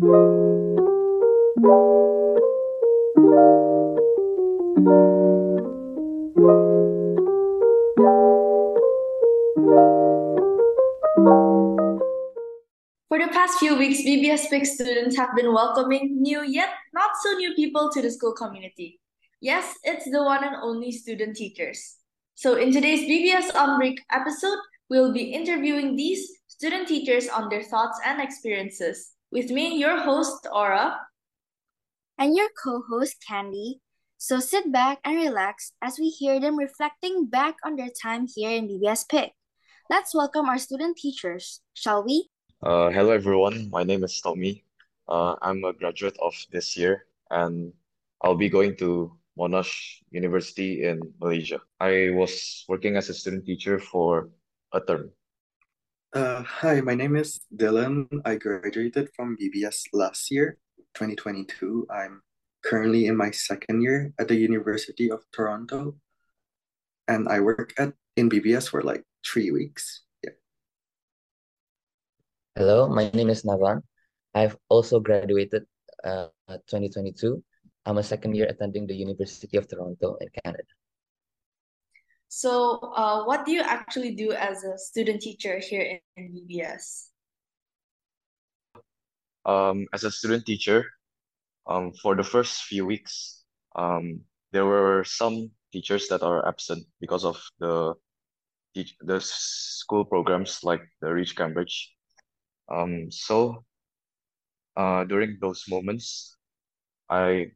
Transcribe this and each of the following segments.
For the past few weeks, BBS students have been welcoming new yet not so new people to the school community. Yes, it's the one and only student teachers. So in today's BBS On Break episode, we'll be interviewing these student teachers on their thoughts and experiences. With me, your host, Aura. And your co-host, Candy. So sit back and relax as we hear them reflecting back on their time here in BBS PIC. Let's welcome our student teachers, shall we? Uh, hello everyone, my name is Tommy. Uh, I'm a graduate of this year and I'll be going to Monash University in Malaysia. I was working as a student teacher for a term. Uh, hi, my name is Dylan. I graduated from BBS last year, 2022. I'm currently in my second year at the University of Toronto, and I work at in BBS for like three weeks. Yeah. Hello, my name is Navan. I've also graduated uh 2022. I'm a second year attending the University of Toronto in Canada. So, uh, what do you actually do as a student teacher here in, BBS? Um, as a student teacher, um, for the first few weeks, um, there were some teachers that are absent because of the the school programs like the Reach Cambridge. Um, so uh, during those moments, I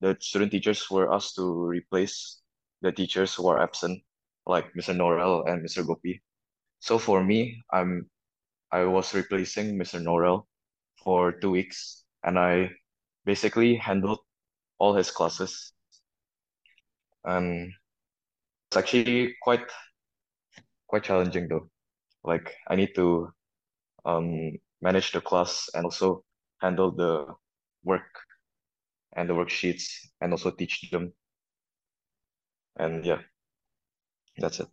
the student teachers were asked to replace the teachers who are absent, like Mr. Norrell and Mr. Gopi. So for me, I'm I was replacing Mr. Norrell for two weeks, and I basically handled all his classes. And it's actually quite quite challenging though. Like I need to um manage the class and also handle the work and the worksheets and also teach them. And yeah, that's it.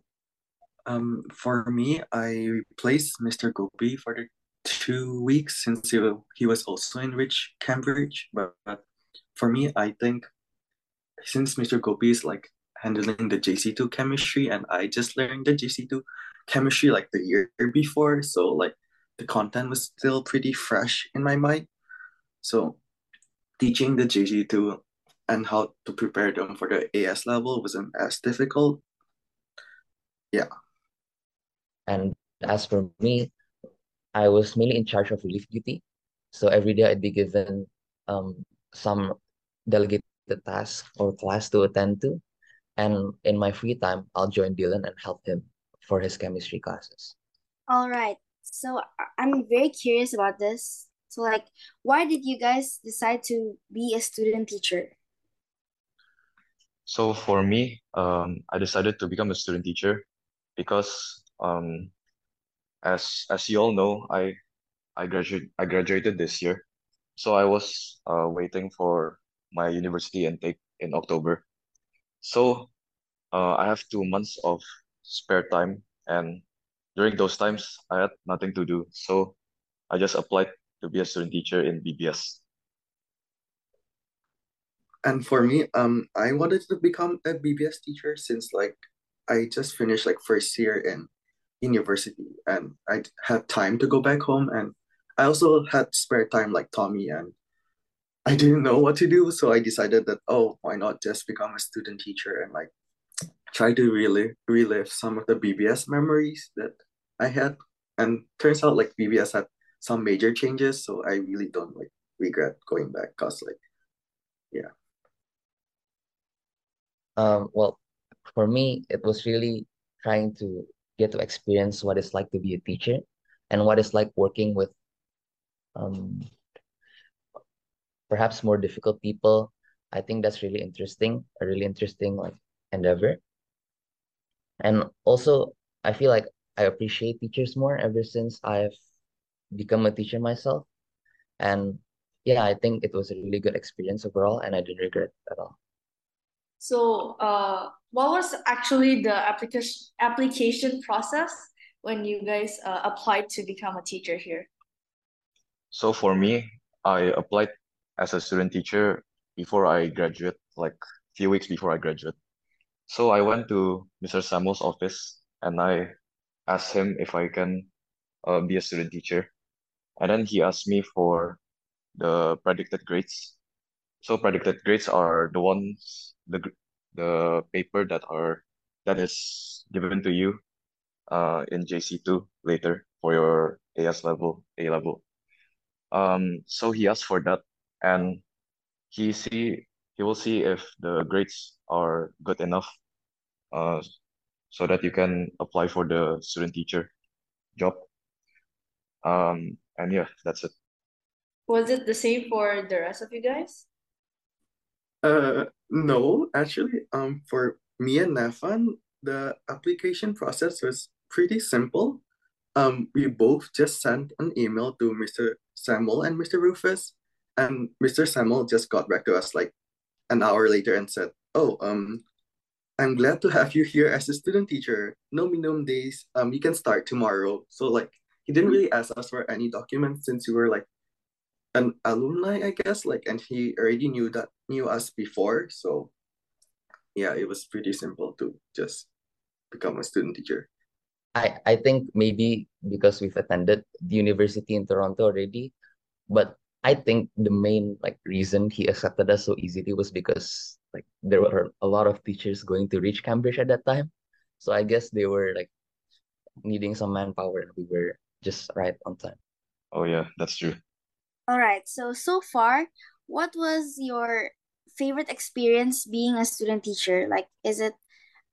Um, for me, I replaced Mr. Gopi for the two weeks since he, he was also in Reach Cambridge. But, but for me, I think since Mr. Gopi is like handling the JC2 chemistry and I just learned the JC2 chemistry like the year before, so like the content was still pretty fresh in my mind. So teaching the JC2 and how to prepare them for the AS level wasn't as difficult. Yeah. And as for me, I was mainly in charge of relief duty. So every day I'd be given um some delegated task or class to attend to. And in my free time, I'll join Dylan and help him for his chemistry classes. All right. So I- I'm very curious about this. So like, why did you guys decide to be a student teacher? So for me, um, I decided to become a student teacher because um, as as you all know, I I graduate I graduated this year, so I was uh, waiting for my university intake in October. So uh, I have two months of spare time, and during those times, I had nothing to do, so I just applied to be a student teacher in BBS. And for me, um, I wanted to become a BBS teacher since like I just finished like first year in university and I had time to go back home and I also had spare time like Tommy and I didn't know what to do, so I decided that oh, why not just become a student teacher and like try to really relive some of the BBS memories that I had. And turns out like BBS had some major changes, so I really don't like regret going back cause like yeah. Um, well, for me, it was really trying to get to experience what it's like to be a teacher and what it's like working with um perhaps more difficult people. I think that's really interesting, a really interesting like endeavor. And also, I feel like I appreciate teachers more ever since I've become a teacher myself. And yeah, I think it was a really good experience overall, and I didn't regret it at all. So, uh, what was actually the application application process when you guys uh, applied to become a teacher here? So for me, I applied as a student teacher before I graduate, like few weeks before I graduate. So I went to Mr. Samuel's office and I asked him if I can uh, be a student teacher. And then he asked me for the predicted grades. So predicted grades are the ones the the paper that are that is given to you uh in JC2 later for your AS level, A level. Um so he asked for that and he see he will see if the grades are good enough uh so that you can apply for the student teacher job. Um and yeah, that's it. Was it the same for the rest of you guys? Uh, no, actually, um, for me and Nafan, the application process was pretty simple. Um, we both just sent an email to Mr. Samuel and Mr. Rufus, and Mr. Samuel just got back to us like an hour later and said, "Oh, um, I'm glad to have you here as a student teacher. No minimum days. Um, you can start tomorrow." So like, he didn't really ask us for any documents since we were like an alumni, I guess, like, and he already knew that knew us before, so yeah, it was pretty simple to just become a student teacher. I I think maybe because we've attended the university in Toronto already, but I think the main like reason he accepted us so easily was because like there were a lot of teachers going to reach Cambridge at that time. So I guess they were like needing some manpower and we were just right on time. Oh yeah, that's true. All right. So so far, what was your favorite experience being a student teacher? Like, is it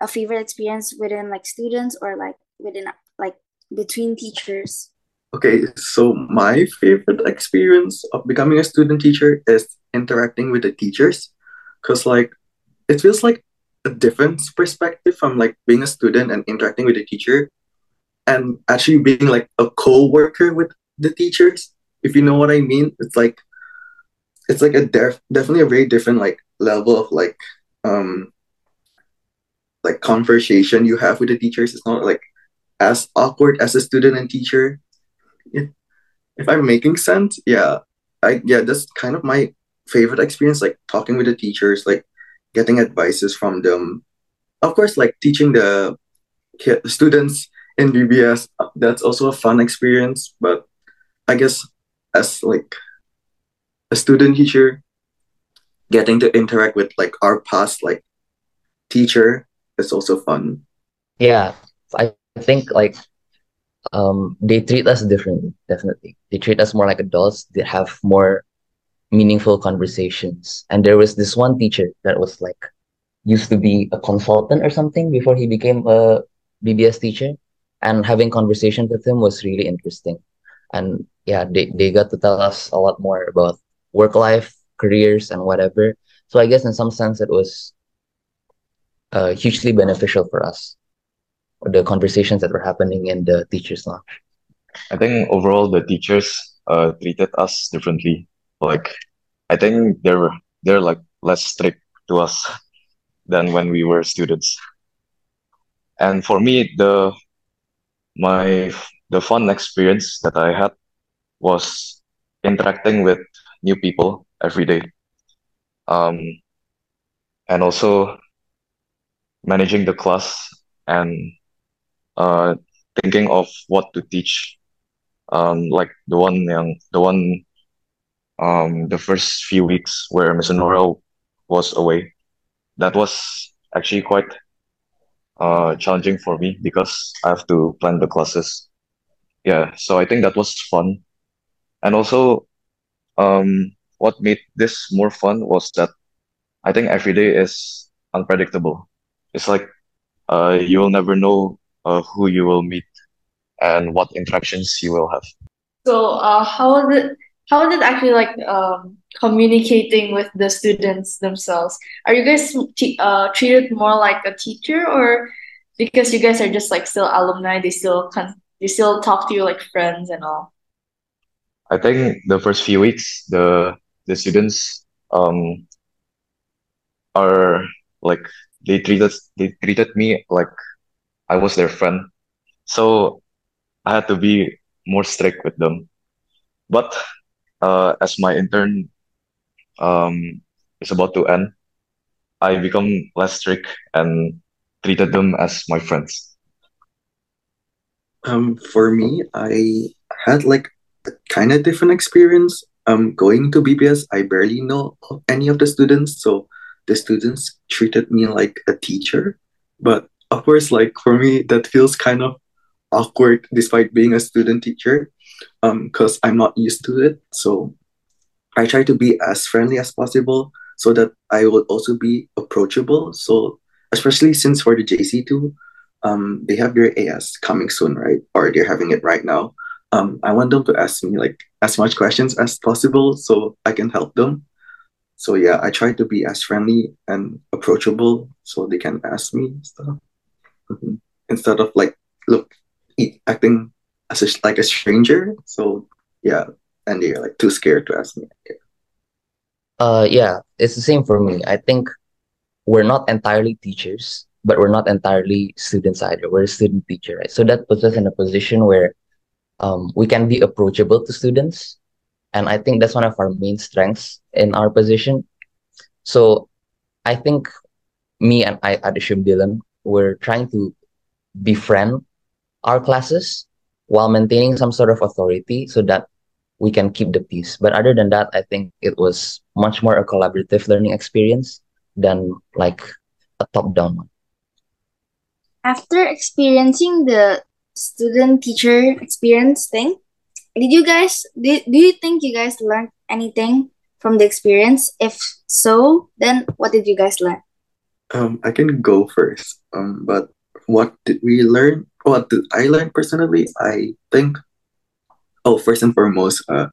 a favorite experience within like students or like within like between teachers? Okay, so my favorite experience of becoming a student teacher is interacting with the teachers, cause like it feels like a different perspective from like being a student and interacting with the teacher, and actually being like a co-worker with the teachers if you know what I mean. It's like it's like a def- definitely a very different like level of like um like conversation you have with the teachers. It's not like as awkward as a student and teacher. If, if I'm making sense, yeah, I yeah, that's kind of my favorite experience, like talking with the teachers, like getting advices from them. Of course, like teaching the students in BBS, that's also a fun experience. But I guess as like a student teacher getting to interact with like our past like teacher is also fun. Yeah. I think like um they treat us differently definitely. They treat us more like adults. They have more meaningful conversations. And there was this one teacher that was like used to be a consultant or something before he became a bbs teacher. And having conversations with him was really interesting and yeah they, they got to tell us a lot more about work life careers and whatever. So i guess in some sense it was uh, hugely beneficial for us the conversations that were happening in the teachers lounge. I think overall the teachers uh, treated us differently. Like i think they're they're like less strict to us than when we were students. And for me the my the fun experience that I had was interacting with new people every day. Um, and also managing the class and uh, thinking of what to teach. Um, like the one young, the one um, the first few weeks where Mr. Nora was away. That was actually quite uh, challenging for me because I have to plan the classes yeah so i think that was fun. And also um what made this more fun was that i think every day is unpredictable. It's like uh you will never know uh, who you will meet and what interactions you will have. So uh how was it how is it actually like um communicating with the students themselves? Are you guys uh treated more like a teacher or because you guys are just like still alumni they still con- they still talk to you like friends and all? I think the first few weeks, the the students um are like they treated they treated me like I was their friend. So I had to be more strict with them. But uh, as my intern um, is about to end, I become less strict and treated them as my friends. Um, for me, I had like a kind of different experience. Um, going to BBS, I barely know any of the students, so the students treated me like a teacher. But of course, like for me, that feels kind of awkward despite being a student teacher, um, because I'm not used to it. So I try to be as friendly as possible so that I would also be approachable. So especially since for the JC2, um, they have their AS coming soon, right? Or they're having it right now. Um, I want them to ask me like as much questions as possible so I can help them. So yeah, I try to be as friendly and approachable so they can ask me stuff Mhm. instead of like look acting as a, like a stranger. So yeah, and they're like too scared to ask me. Uh, yeah, it's the same for me. I think we're not entirely teachers, but we're not entirely students either. We're a student teacher, right? So that puts us in a position where um, we can be approachable to students. And I think that's one of our main strengths in our position. So I think me and I at Ishim Dylan, we're trying to befriend our classes while maintaining some sort of authority so that we can keep the peace. But other than that, I think it was much more a collaborative learning experience than like a top-down one. After experiencing the student teacher experience thing, did you guys do, do you think you guys learned anything from the experience? If so, then what did you guys learn? Um, I can go first. Um, but what did we learn? What did I learn personally? I think, oh, first and foremost, uh,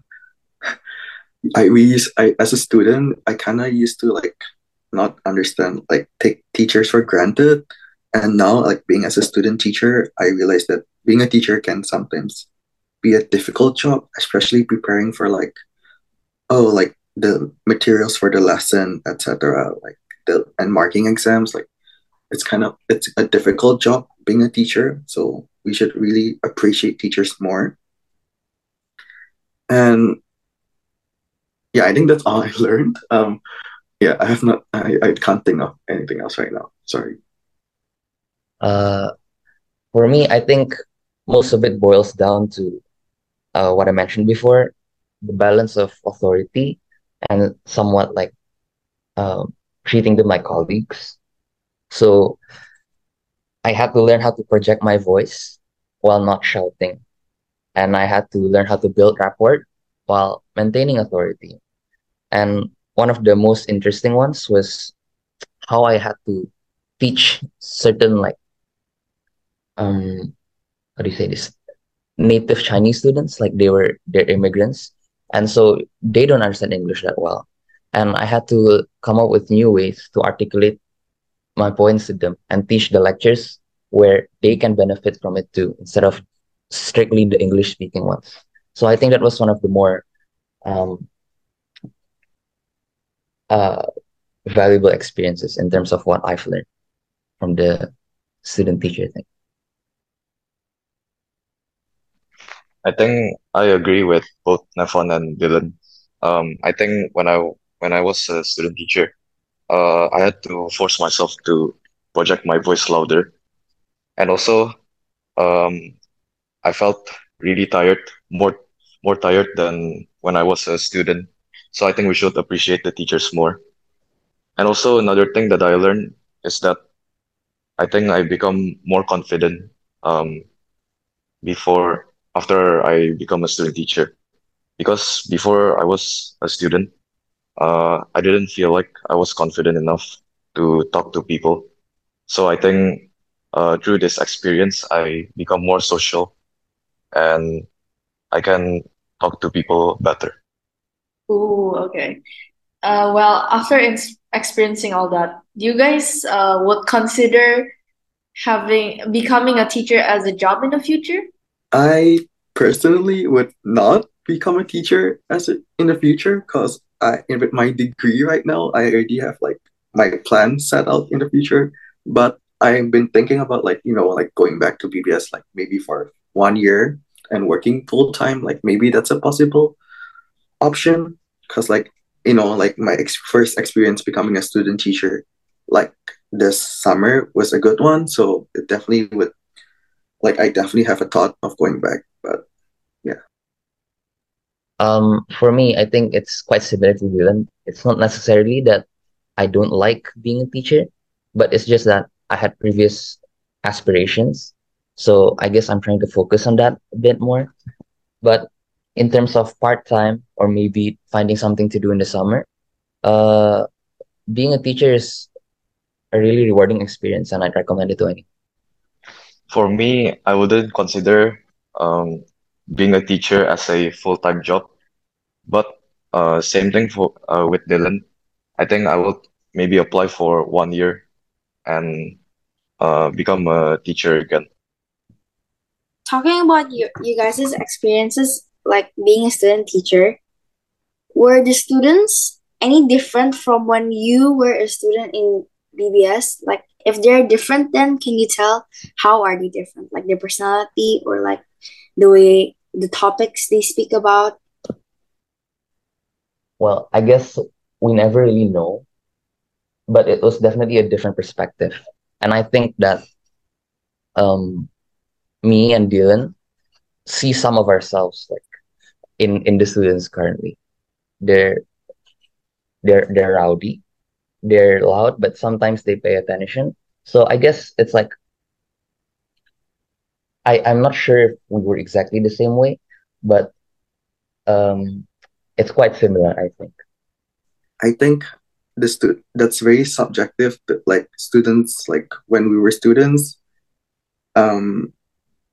I we use I as a student, I kind of used to like not understand like take teachers for granted, and now like being as a student teacher, I realized that being a teacher can sometimes be a difficult job, especially preparing for like, oh, like the materials for the lesson, etc. Like the and marking exams, like it's kind of it's a difficult job being a teacher. So we should really appreciate teachers more. And yeah i think that's all i learned. Um yeah i have not i, I can't think of anything else right now. Sorry Uh, for me, I think most of it boils down to uh, what I mentioned before, the balance of authority and somewhat like um, treating them like colleagues. So I had to learn how to project my voice while not shouting. And I had to learn how to build rapport while maintaining authority. And one of the most interesting ones was how I had to teach certain like um how do you say this? Native Chinese students like they were they're immigrants. And so they don't understand English that well. And I had to come up with new ways to articulate my points to them and teach the lectures where they can benefit from it too instead of strictly the English speaking ones. So I think that was one of the more um uh valuable experiences in terms of what I've learned from the student teacher thing I think I agree with both Nefon and Dylan. Um, I think when I when I was a student teacher, uh, I had to force myself to project my voice louder, and also, um, I felt really tired, more more tired than when I was a student. So I think we should appreciate the teachers more. And also another thing that I learned is that I think I become more confident um, before after I become a student teacher. Because before I was a student, uh, I didn't feel like I was confident enough to talk to people. So I think uh, through this experience, I become more social and I can talk to people better. Ooh, okay. Uh, well, after ex experiencing all that, do you guys uh would consider having becoming a teacher as a job in the future? I personally would not become a teacher as a, in the future because I with my degree right now, I already have like my plan set out in the future. But I've been thinking about like, you know, like going back to BBS like maybe for one year and working full time, like maybe that's a possible option because like you know like my ex- first experience becoming a student teacher like this summer was a good one so it definitely would like i definitely have a thought of going back but yeah. Um, for me, I think it's quite similar to Dylan. It's not necessarily that I don't like being a teacher, but it's just that I had previous aspirations. So I guess I'm trying to focus on that a bit more. But in terms of part-time or maybe finding something to do in the summer, uh, being a teacher is a really rewarding experience and I'd recommend it to anyone. For me, I wouldn't consider um, being a teacher as a full-time job, but uh, same thing for uh, with Dylan. I think I will maybe apply for one year and uh, become a teacher again. Talking about your you guys' experiences like being a student teacher, were the students any different from when you were a student in BBS? Like if they're different then can you tell how are they different? Like their personality or like the way the topics they speak about? Well, I guess we never really know, but it was definitely a different perspective. And I think that um me and Dylan see some of ourselves like in in the students currently. They're they're they're rowdy, they're loud, but sometimes they pay attention. So I guess it's like I I'm not sure if we were exactly the same way, but um it's quite similar, I think. i think the stu- that's very subjective but like students like when we were students um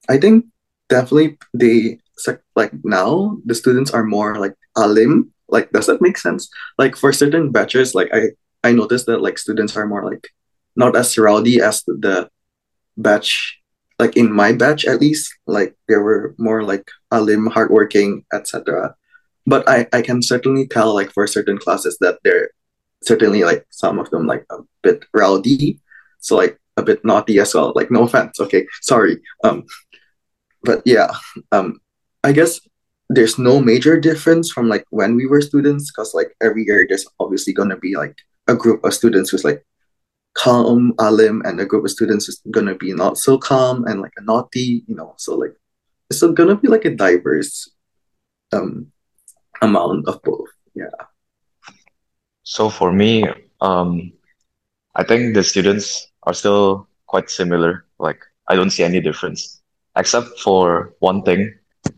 i think definitely they like now the students are more like alim like does that make sense like for certain batches like i i noticed that like students are more like not as rowdy as the, batch like in my batch at least. Like they were more like alim hardworking etc but i i can certainly tell like for certain classes that they're certainly like some of them like a bit rowdy. So like a bit naughty as well. Like no offense okay sorry. Um but yeah um i guess there's no major difference from like when we were students because like every year there's obviously going to be like a group of students who's like calm alim and a group of students going to be not so calm and like a naughty you know so like it's to be like a diverse um amount of both yeah So for me, um, I think the students are still quite similar. Like I don't see any difference, except for one thing.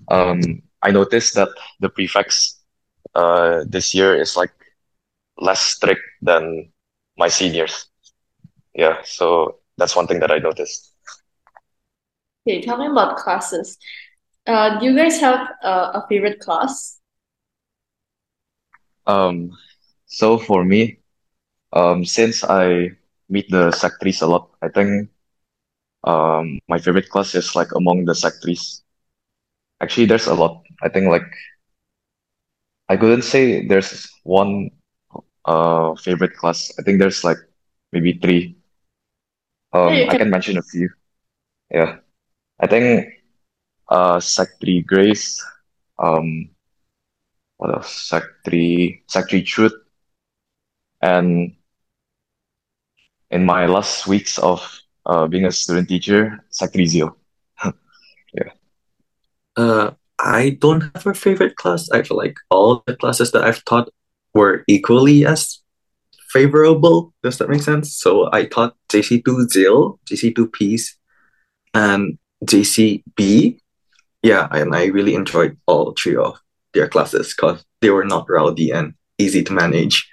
Um, I noticed that the prefects uh, this year is like less strict than my seniors. Yeah, so that's one thing that I noticed. Okay, talking about classes. Uh, do you guys have uh, a favorite class? Um, so for me, um, since I meet the Sec 3s a lot, I think um, my favorite class is like among the Sec 3s. Actually, there's a lot. I think like I couldn't say there's one uh favorite class. I think there's like maybe three. Yeah, Um, you I can. can mention a few. Yeah, I think uh Sec 3 Grace, um, what else? Sec 3, Sec 3 Truth, and in my last weeks of uh being a student teacher, Sec 3 Zeal. Yeah. Uh, I don't have a favorite class. I feel like all the classes that I've taught were equally as favorable. Does that make sense? So I taught JC2 Zeal, JC2 Peace, and JCB. Yeah, and I really enjoyed all three of their classes because they were not rowdy and easy to manage.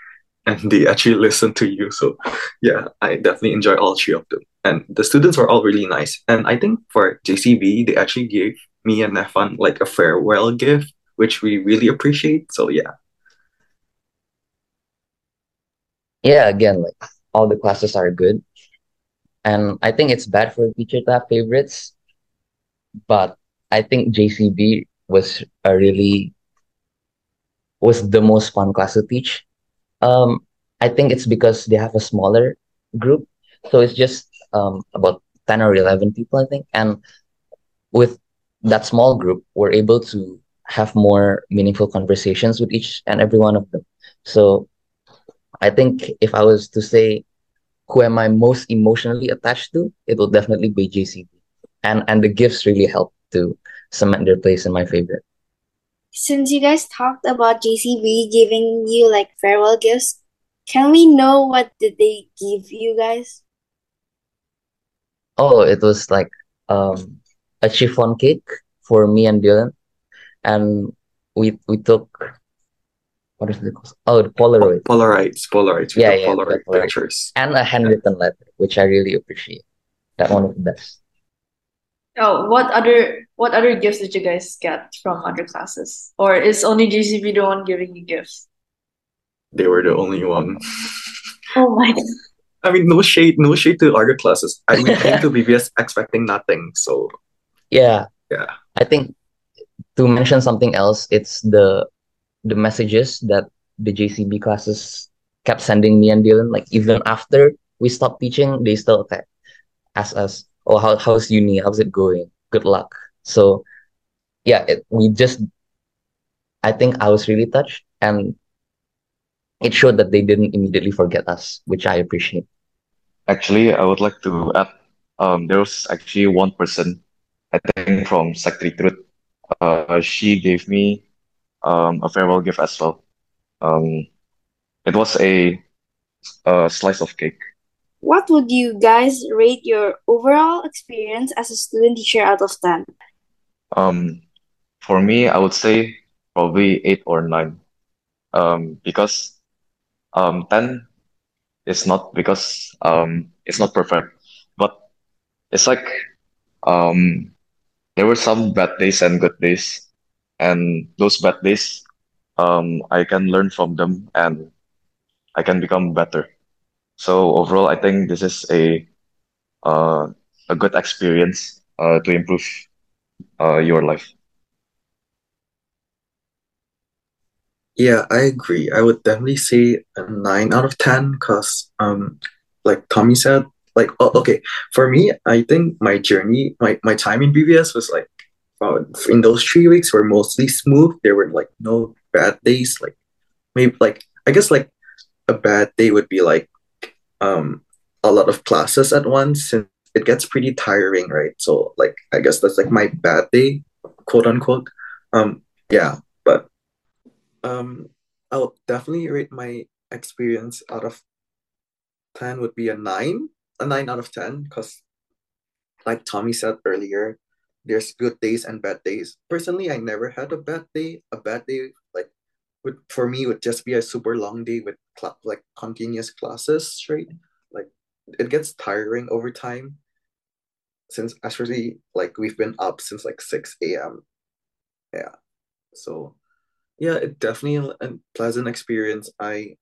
And they actually listened to you. So yeah, I definitely enjoy all three of them. And the students were all really nice. And I think for JCB, they actually gave me and Nefan like a farewell gift, which we really appreciate. So yeah. Yeah, again, like all the classes are good. And I think it's bad for a teacher to have favorites, but I think JCB was a really was the most fun class to teach. Um, I think it's because they have a smaller group, so it's just um about 10 or 11 people, I think. And with that small group, we're able to have more meaningful conversations with each and every one of them. So I think if I was to say who am I most emotionally attached to, it will definitely be JCB. And and the gifts really helped to cement their place in my favorite. Since you guys talked about JCB giving you like farewell gifts, can we know what did they give you guys? Oh, it was like um a chiffon cake for me and Dylan, and we we took what is it called? Oh, the Polaroid. Polaroids, Polaroids. Yeah, took yeah, Polaroid Polaroid. pictures. And a handwritten letter, which I really appreciate. That one of the best. Oh, what other what other gifts did you guys get from other classes? Or is only JCB the one giving you gifts? They were the only one. Oh my God. I mean, no shade, no shade to other classes. I we came to BBS expecting nothing, so Yeah, yeah. I think to mention something else, it's the the messages that the JCB classes kept sending me and Dylan. Like even after we stopped teaching, they still okay, ask us, "Oh, how how's uni? How's it going? Good luck." So yeah, it, we just I think I was really touched, and it showed that they didn't immediately forget us, which I appreciate. Actually, I would like to add, um, there was actually one person, I think from Sec 3 Truth. Uh, she gave me um a farewell gift as well. Um, it was a a slice of cake. What would you guys rate your overall experience as a student teacher out of 10? Um, for me, I would say probably eight or nine. Um, because um ten is not because um it's not perfect, but it's like um there were some bad days and good days, and those bad days um I can learn from them and I can become better. So overall, I think this is a uh a good experience uh to improve uh your life. Yeah, I agree. I would definitely say a nine out of ten because, um, like Tommy said, like oh, okay, for me, I think my journey, my my time in BBS was like, in those three weeks were mostly smooth. There were like no bad days. Like maybe like I guess like a bad day would be like um a lot of classes at once and it gets pretty tiring, right? So like I guess that's like my bad day, quote unquote. Um, yeah, but um, I'll definitely rate my experience out of 10 would be a 9, a 9 out of 10, because like Tommy said earlier, there's good days and bad days. Personally, I never had a bad day. A bad day, like, would for me would just be a super long day with cl- like continuous classes straight. Like, it gets tiring over time. Since actually, like, we've been up since like 6 a.m. Yeah. So yeah, it definitely a pleasant experience. I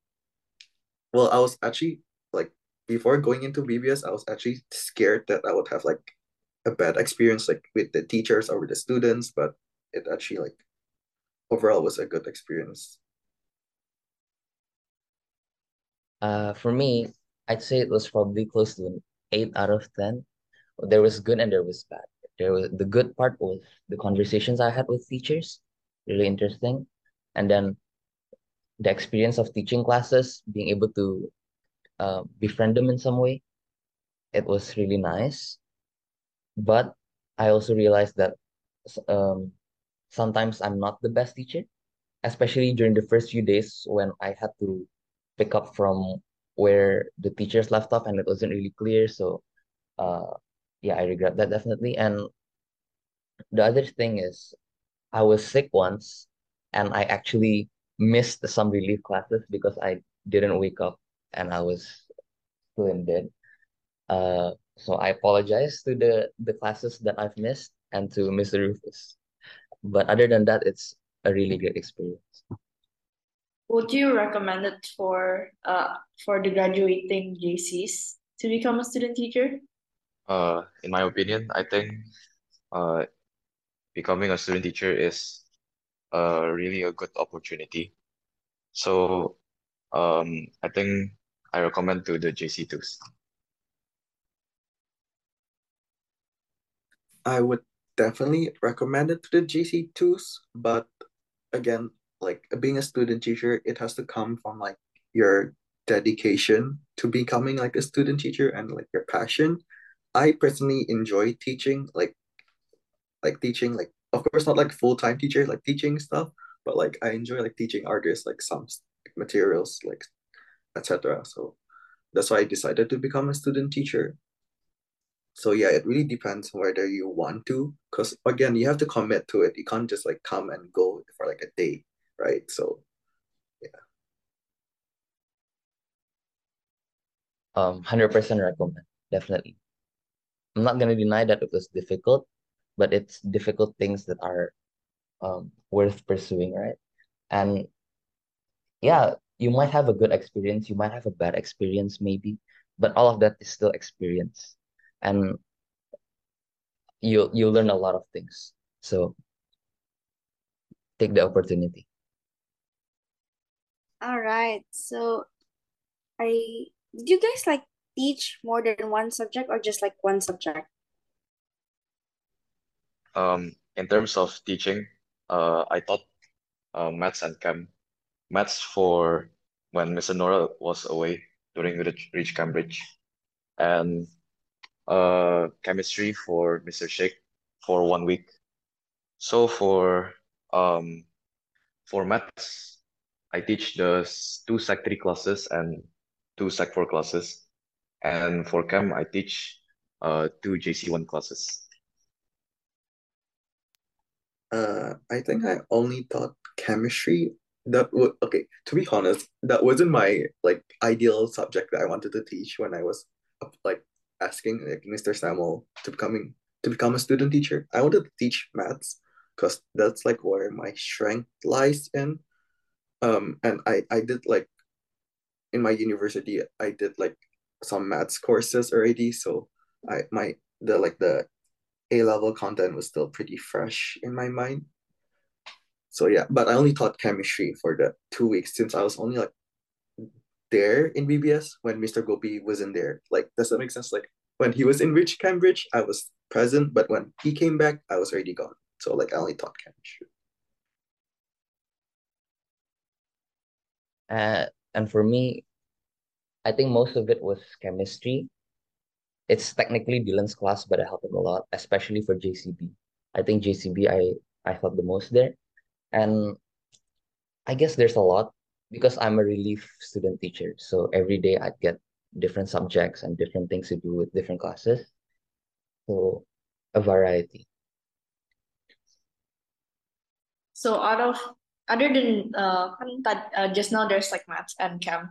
well, I was actually like before going into BBS, I was actually scared that I would have like a bad experience like with the teachers or with the students, but it actually like overall was a good experience. Uh, for me, I'd say it was probably close to an eight out of ten. There was good and there was bad. There was the good part was the conversations I had with teachers, really interesting, and then the experience of teaching classes, being able to uh, befriend them in some way. It was really nice, but I also realized that um, sometimes I'm not the best teacher, especially during the first few days when I had to pick up from where the teachers left off and it wasn't really clear. So, uh, yeah, I regret that definitely. And the other thing is, I was sick once and I actually missed some relief classes because I didn't wake up and I was still in bed. Uh, so I apologize to the the classes that I've missed and to Mr. Rufus. But other than that, it's a really great experience. Would you recommend it for uh for the graduating JCs to become a student teacher? Uh, in my opinion, I think uh becoming a student teacher is uh really a good opportunity. So um I think I recommend to the JC2s. I would definitely recommend it to the JC2s, but again, like being a student teacher, it has to come from like your dedication to becoming like a student teacher and like your passion. I personally enjoy teaching, like like teaching, like of course not like full-time teacher, like teaching stuff, but like I enjoy like teaching artists like some materials, like etc. So that's why I decided to become a student teacher. So yeah, it really depends whether you want to, because again, you have to commit to it. You can't just like come and go for like a day, right? So yeah. Um, 100% recommend, definitely. I'm not gonna deny that it was difficult, but it's difficult things that are um worth pursuing, right? And yeah, you might have a good experience, you might have a bad experience maybe, but all of that is still experience. And you you learn a lot of things. So take the opportunity. All right. So, I do you guys like teach more than one subject or just like one subject? Um, in terms of teaching, uh, I taught uh, maths and chem. Maths for when Mr. Nora was away during Reach, Reach Cambridge, and uh, chemistry for Mr. Sheikh for one week. So for um for maths, I teach the two Sec 3 classes and two Sec 4 classes. And for chem, I teach uh two JC1 classes. Uh, I think I only taught chemistry. That would okay. To be honest, that wasn't my like ideal subject that I wanted to teach when I was like asking like Mr. Samuel to becoming to become a student teacher. I wanted to teach maths because that's like where my strength lies in. Um, and I I did like in my university I did like some maths courses already, so I my the like the A level content was still pretty fresh in my mind. So yeah, but I only taught chemistry for the two weeks since I was only like there in BBS when Mr. Gopi wasn't there. Like, does that make sense? Like when he was in Reach Cambridge, I was present, but when he came back, I was already gone. So like I only taught Cambridge. Uh, and for me, I think most of it was chemistry. It's technically Dylan's class, but I helped him a lot, especially for JCB. I think JCB I I helped the most there. And I guess there's a lot because I'm a relief student teacher. So every day I'd get different subjects and different things to do with different classes. So a variety. So out of other than uh, uh just now there's like maths and chem,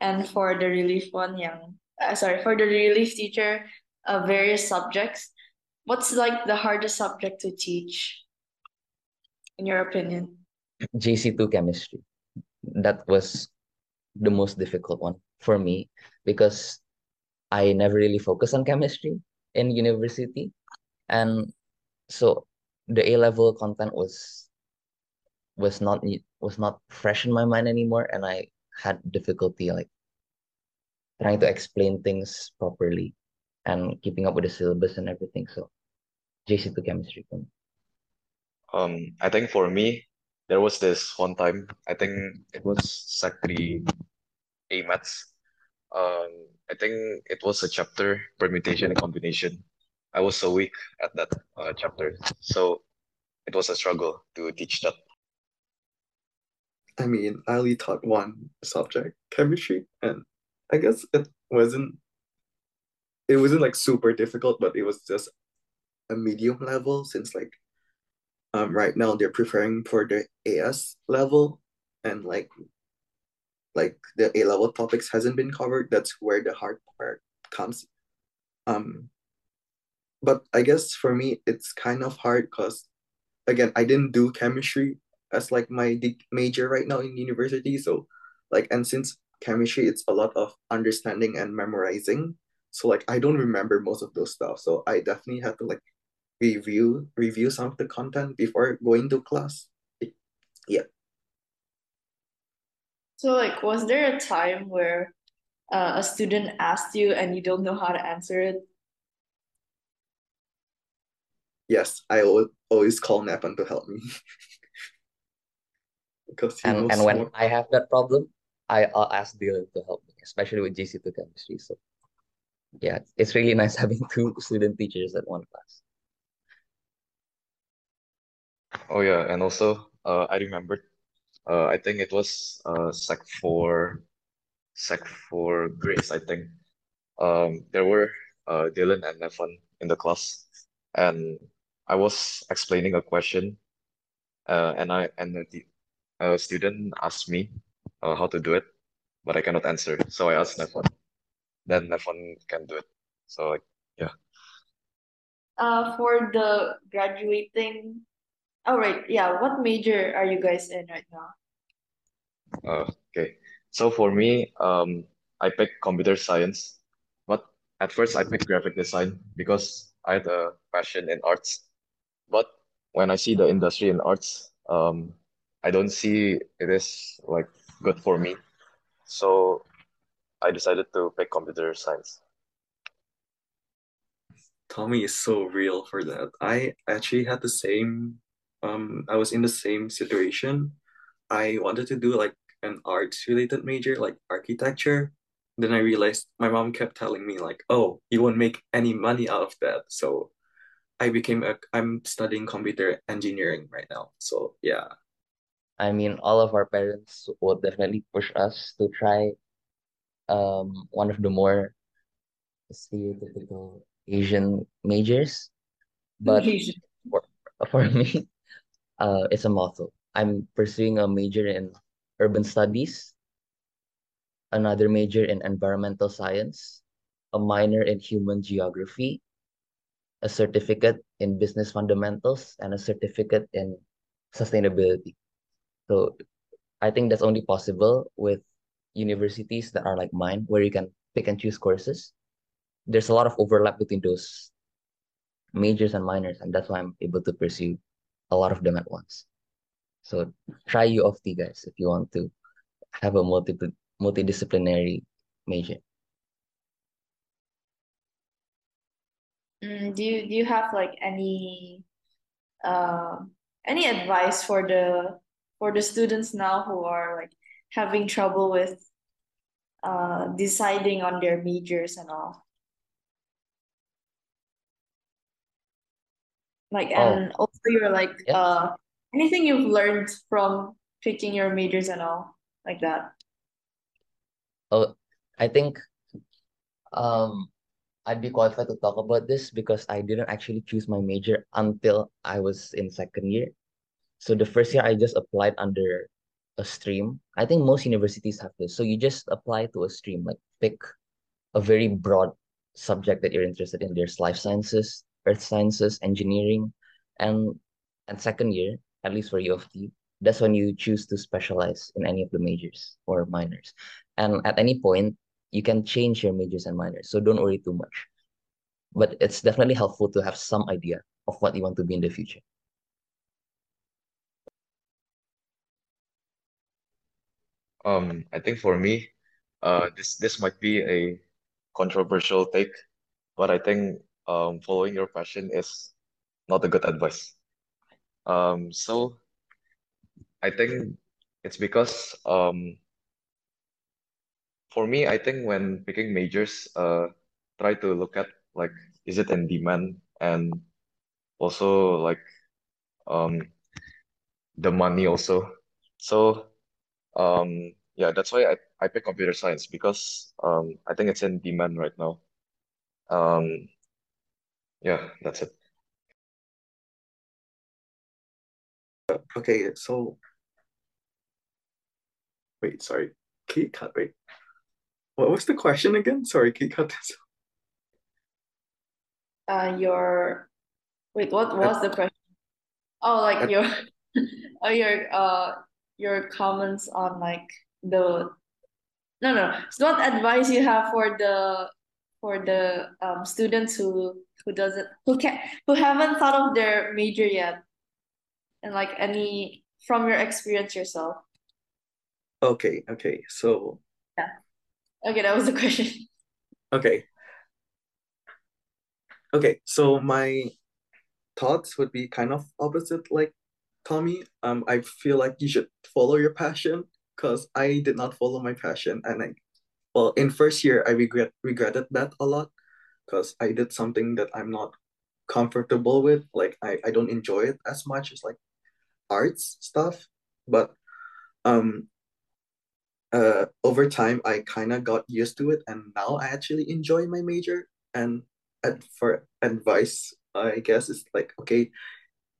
and for the relief one, yang uh, sorry for the relief teacher, uh, various subjects. What's like the hardest subject to teach, in your opinion? JC2 chemistry. That was the most difficult one for me because I never really focused on chemistry in university. And so the A level content was was not was not fresh in my mind anymore and I had difficulty like trying to explain things properly and keeping up with the syllabus and everything. So JC2 chemistry for me. Um, I think for me, there was this one time, I think it was Sec 3 A maths. Um, I think it was a chapter, permutation and combination. I was so weak at that uh, chapter, so it was a struggle to teach that. I mean, I only taught one subject, chemistry, and I guess it wasn't it wasn't like super difficult, but it was just a medium level since like um right now they're preparing for the AS level and like like the A level topics hasn't been covered. That's where the hard part comes. Um but I guess for me it's kind of hard because again I didn't do chemistry as like my major right now in university. So like and since chemistry it's a lot of understanding and memorizing. So like I don't remember most of those stuff. So I definitely had to like review review some of the content before going to class. Yeah. So like, was there a time where uh, a student asked you and you don't know how to answer it? yes, I always call Nevan to help me. because and, and when more. I have that problem, I, I'll ask Dylan to help me, especially with JC2 chemistry. So yeah, it's really nice having two student teachers at one class. Oh yeah, and also uh, I remembered, uh, I think it was uh, Sec 4, Sec 4 Grace, I think. Um, there were uh, Dylan and Nevan in the class, and I was explaining a question, uh, and I and the a student asked me uh, how to do it, but I cannot answer. So I asked Nevan. Then Nevan can do it. So like yeah. Uh, for the graduating, oh right, yeah. What major are you guys in right now? Uh, okay. So for me, um, I picked computer science, but at first I picked graphic design because I had a passion in arts. But when I see the industry in arts, um, I don't see it is like good for me. So I decided to pick computer science. Tommy is so real for that. I actually had the same um I was in the same situation. I wanted to do like an arts related major like architecture. Then I realized my mom kept telling me like, "Oh, you won't make any money out of that." So I became a I'm studying computer engineering right now. So yeah, I mean, all of our parents would definitely push us to try um one of the more stereotypical Asian majors. But for, for me, uh, it's a motto. I'm pursuing a major in urban studies, another major in environmental science, a minor in human geography, a certificate in business fundamentals, and a certificate in sustainability. So I think that's only possible with universities that are like mine, where you can pick and choose courses. There's a lot of overlap between those majors and minors, and that's why I'm able to pursue a lot of them at once. So try U of T, guys, if you want to have a multi multidisciplinary major. Mm, do you do you have like any uh, any advice for the for the students now who are like having trouble with uh, deciding on their majors and all. Like oh. and also you're like yeah. uh anything you've learned from picking your majors and all like that. Oh, I think um I'd be qualified to talk about this because I didn't actually choose my major until I was in second year. So the first year I just applied under a stream. I think most universities have this. So you just apply to a stream, like pick a very broad subject that you're interested in. There's life sciences, earth sciences, engineering, and and second year, at least for U of T, that's when you choose to specialize in any of the majors or minors. And at any point, you can change your majors and minors. So don't worry too much. But it's definitely helpful to have some idea of what you want to be in the future. Um, I think for me, uh, this this might be a controversial take, but I think um, following your passion is not a good advice. Um, so I think it's because um, for me, I think when picking majors, uh, try to look at like is it in demand and also like um the money also. So um, yeah, that's why I, I pick computer science because um, I think it's in demand right now. Um, yeah, that's it. Okay, so wait, sorry. Can you cut? Wait, what was the question again? Sorry, can you cut this? Uh, your wait, what was the question? Oh, like your, oh, your uh your comments on like the no no so what advice you have for the for the um, students who who doesn't who can who haven't thought of their major yet. And like any from your experience yourself. Okay okay so. Yeah. Okay that was the question. Okay. Okay so my thoughts would be kind of opposite like Tommy. Um, I feel like you should follow your passion because I did not follow my passion and I well in first year I regret regretted that a lot because I did something that I'm not comfortable with. Like I, I don't enjoy it as much as like arts stuff. But um uh over time I kind of got used to it and now I actually enjoy my major and ad- for advice I guess it's like okay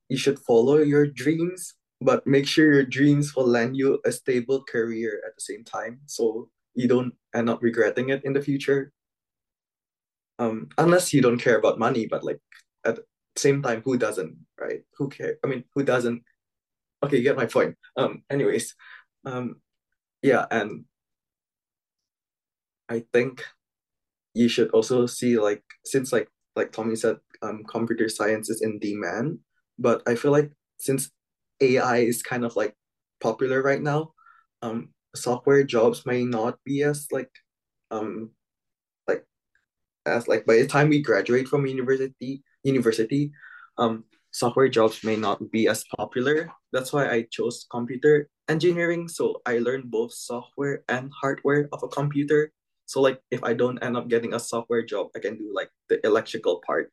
you should follow your dreams but make sure your dreams will land you a stable career at the same time so you don't end up regretting it in the future. Um unless you don't care about money but like at the same time who doesn't right? Who care i mean who doesn't? Okay you get my point. Um anyways um yeah and i think you should also see like since like like tommy said um computer science is in demand but i feel like since ai is kind of like popular right now um software jobs may not be as like um like as like by the time we graduate from university university um software jobs may not be as popular. That's why i chose computer engineering. So i learned both software and hardware of a computer. So like if i don't end up getting a software job i can do like the electrical part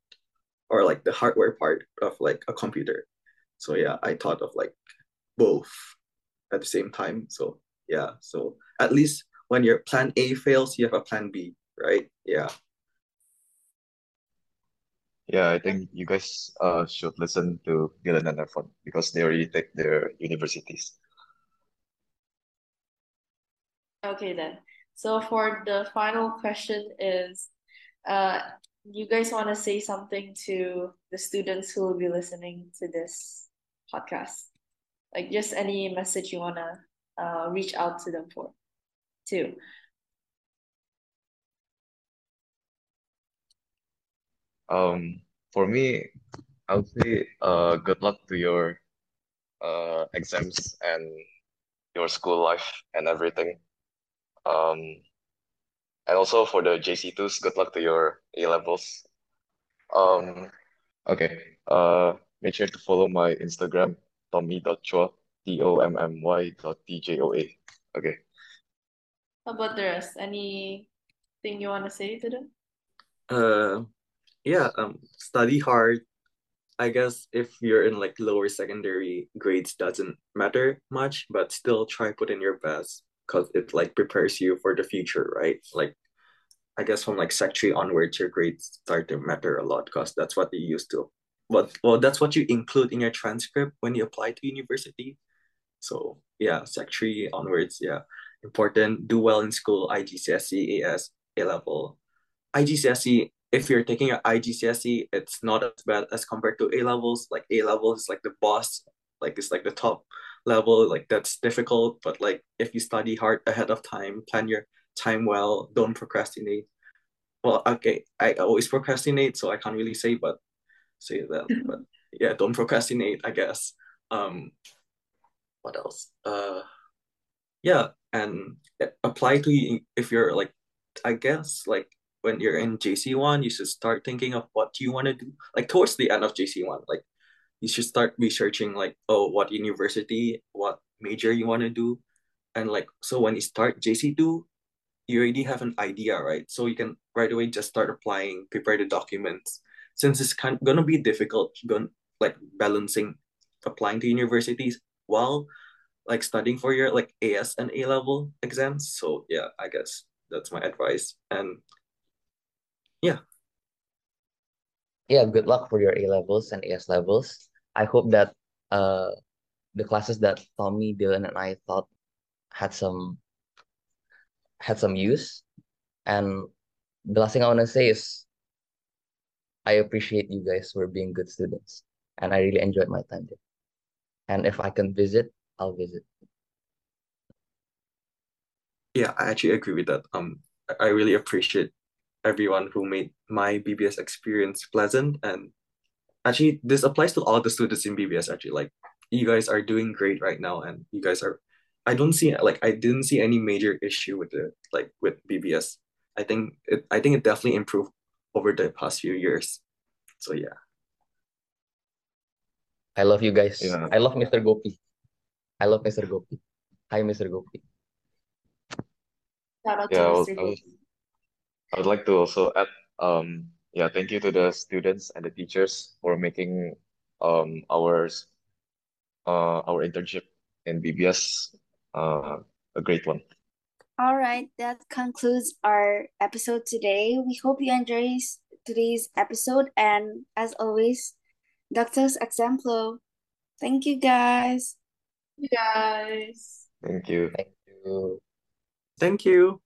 or like the hardware part of like a computer. So yeah i thought of like both at the same time. So yeah so at least when your plan a fails you have a plan b right yeah Yeah, I think you guys uh should listen to Dylan and Efron because they already take their universities. Okay then. So for the final question is, uh, you guys want to say something to the students who will be listening to this podcast? Like just any message you want to uh, reach out to them for, too. Um, for me, I would say uh good luck to your uh exams and your school life and everything. Um, and also for the JC2s, good luck to your A levels. Um, okay. Uh, make sure to follow my Instagram, tommy.tjoa, T-O-M-M-Y dot T-J-O-A. Okay. How about the rest? Anything you want to say to them? uh yeah um study hard i guess if you're in like lower secondary grades doesn't matter much but still try put in your best because it like prepares you for the future right like i guess from like sec 3 onwards your grades start to matter a lot because that's what you used to but well that's what you include in your transcript when you apply to university so yeah sec 3 onwards yeah important do well in school igcse as a level IGCSE, if you're taking your IGCSE, it's not as bad as compared to A levels. Like A levels is like the boss, like it's like the top level. Like that's difficult. But like if you study hard ahead of time, plan your time well, don't procrastinate. Well, okay, I always procrastinate, so I can't really say, but say that. but yeah, don't procrastinate, I guess. Um, what else? Uh, yeah, and apply to if you're like, I guess like when you're in JC1, you should start thinking of what you want to do. Like towards the end of JC1, like you should start researching like, oh, what university, what major you want to do. And like so when you start JC2, you already have an idea, right? So you can right away just start applying, prepare the documents. Since it's kind of gonna be difficult, going like balancing applying to universities while like studying for your like AS and A level exams. So yeah, I guess that's my advice. And yeah. Yeah, good luck for your A levels and AS levels. I hope that uh the classes that Tommy, Dylan, and I thought had some had some use. And the last thing I want to say is I appreciate you guys for being good students. And I really enjoyed my time there. And if I can visit, I'll visit. Yeah, I actually agree with that. Um, I really appreciate everyone who made my BBS experience pleasant. And actually, this applies to all the students in BBS. Actually, like you guys are doing great right now, and you guys are. I don't see like I didn't see any major issue with the like with BBS. I think it. I think it definitely improved over the past few years. So yeah. I love you guys. Yeah. I love Mr. Gopi. I love Mr. Gopi. Hi, Mr. Gopi. Shout out Yeah, to Mr. I would, Gopi. I would like to also add, um, yeah, thank you to the students and the teachers for making um ours uh our internship in BBS uh a great one. All right, that concludes our episode today. We hope you enjoyed today's episode, and as always, Doctors example. Thank you, guys. You guys. Thank you. Thank you. Thank you.